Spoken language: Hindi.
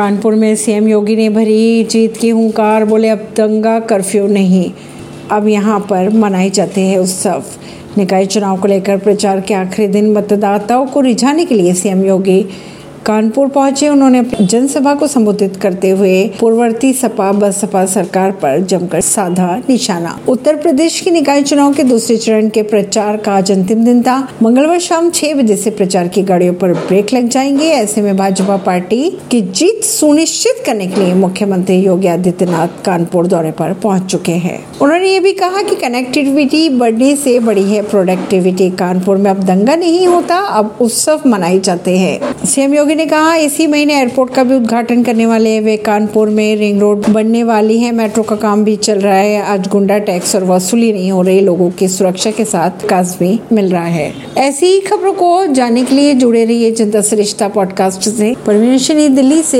कानपुर में सीएम योगी ने भरी जीत की हुंकार, बोले, अब दंगा कर्फ्यू नहीं। अब यहाँ पर मनाए जाते हैं उत्सव। निकाय चुनाव को लेकर प्रचार के आखिरी दिन मतदाताओं को रिझाने के लिए सीएम योगी कानपुर पहुँचे, उन्होंने जनसभा को संबोधित करते हुए पूर्ववर्ती सपा, बसपा सरकार पर जमकर साधा निशाना। उत्तर प्रदेश की निकाय चुनाव के दूसरे चरण के प्रचार का आज अंतिम दिन था। मंगलवार शाम छह बजे से प्रचार की गाड़ियों पर ब्रेक लग जाएँगे। ऐसे में भाजपा पार्टी की जीत सुनिश्चित करने के लिए मुख्यमंत्री योगी आदित्यनाथ कानपुर दौरे पर पहुँच चुके हैं। उन्होंने ये भी कहा कि कनेक्टिविटी बढ़ने से बड़ी है प्रोडक्टिविटी कानपुर में अब दंगा नहीं होता, अब उत्सव मनाए जाते हैं। सीएम योगी ने कहा, इसी महीने एयरपोर्ट का भी उद्घाटन करने वाले हैं वे कानपुर में रिंग रोड बनने वाली है। मेट्रो का काम भी चल रहा है। आज गुंडा टैक्स और वसूली नहीं हो रही। लोगों की सुरक्षा के साथ काज भी मिल रहा है। ऐसी ही खबरों को जानने के लिए जुड़े रहिए जनता श्रेष्ठा पॉडकास्ट से। परमेश दिल्ली से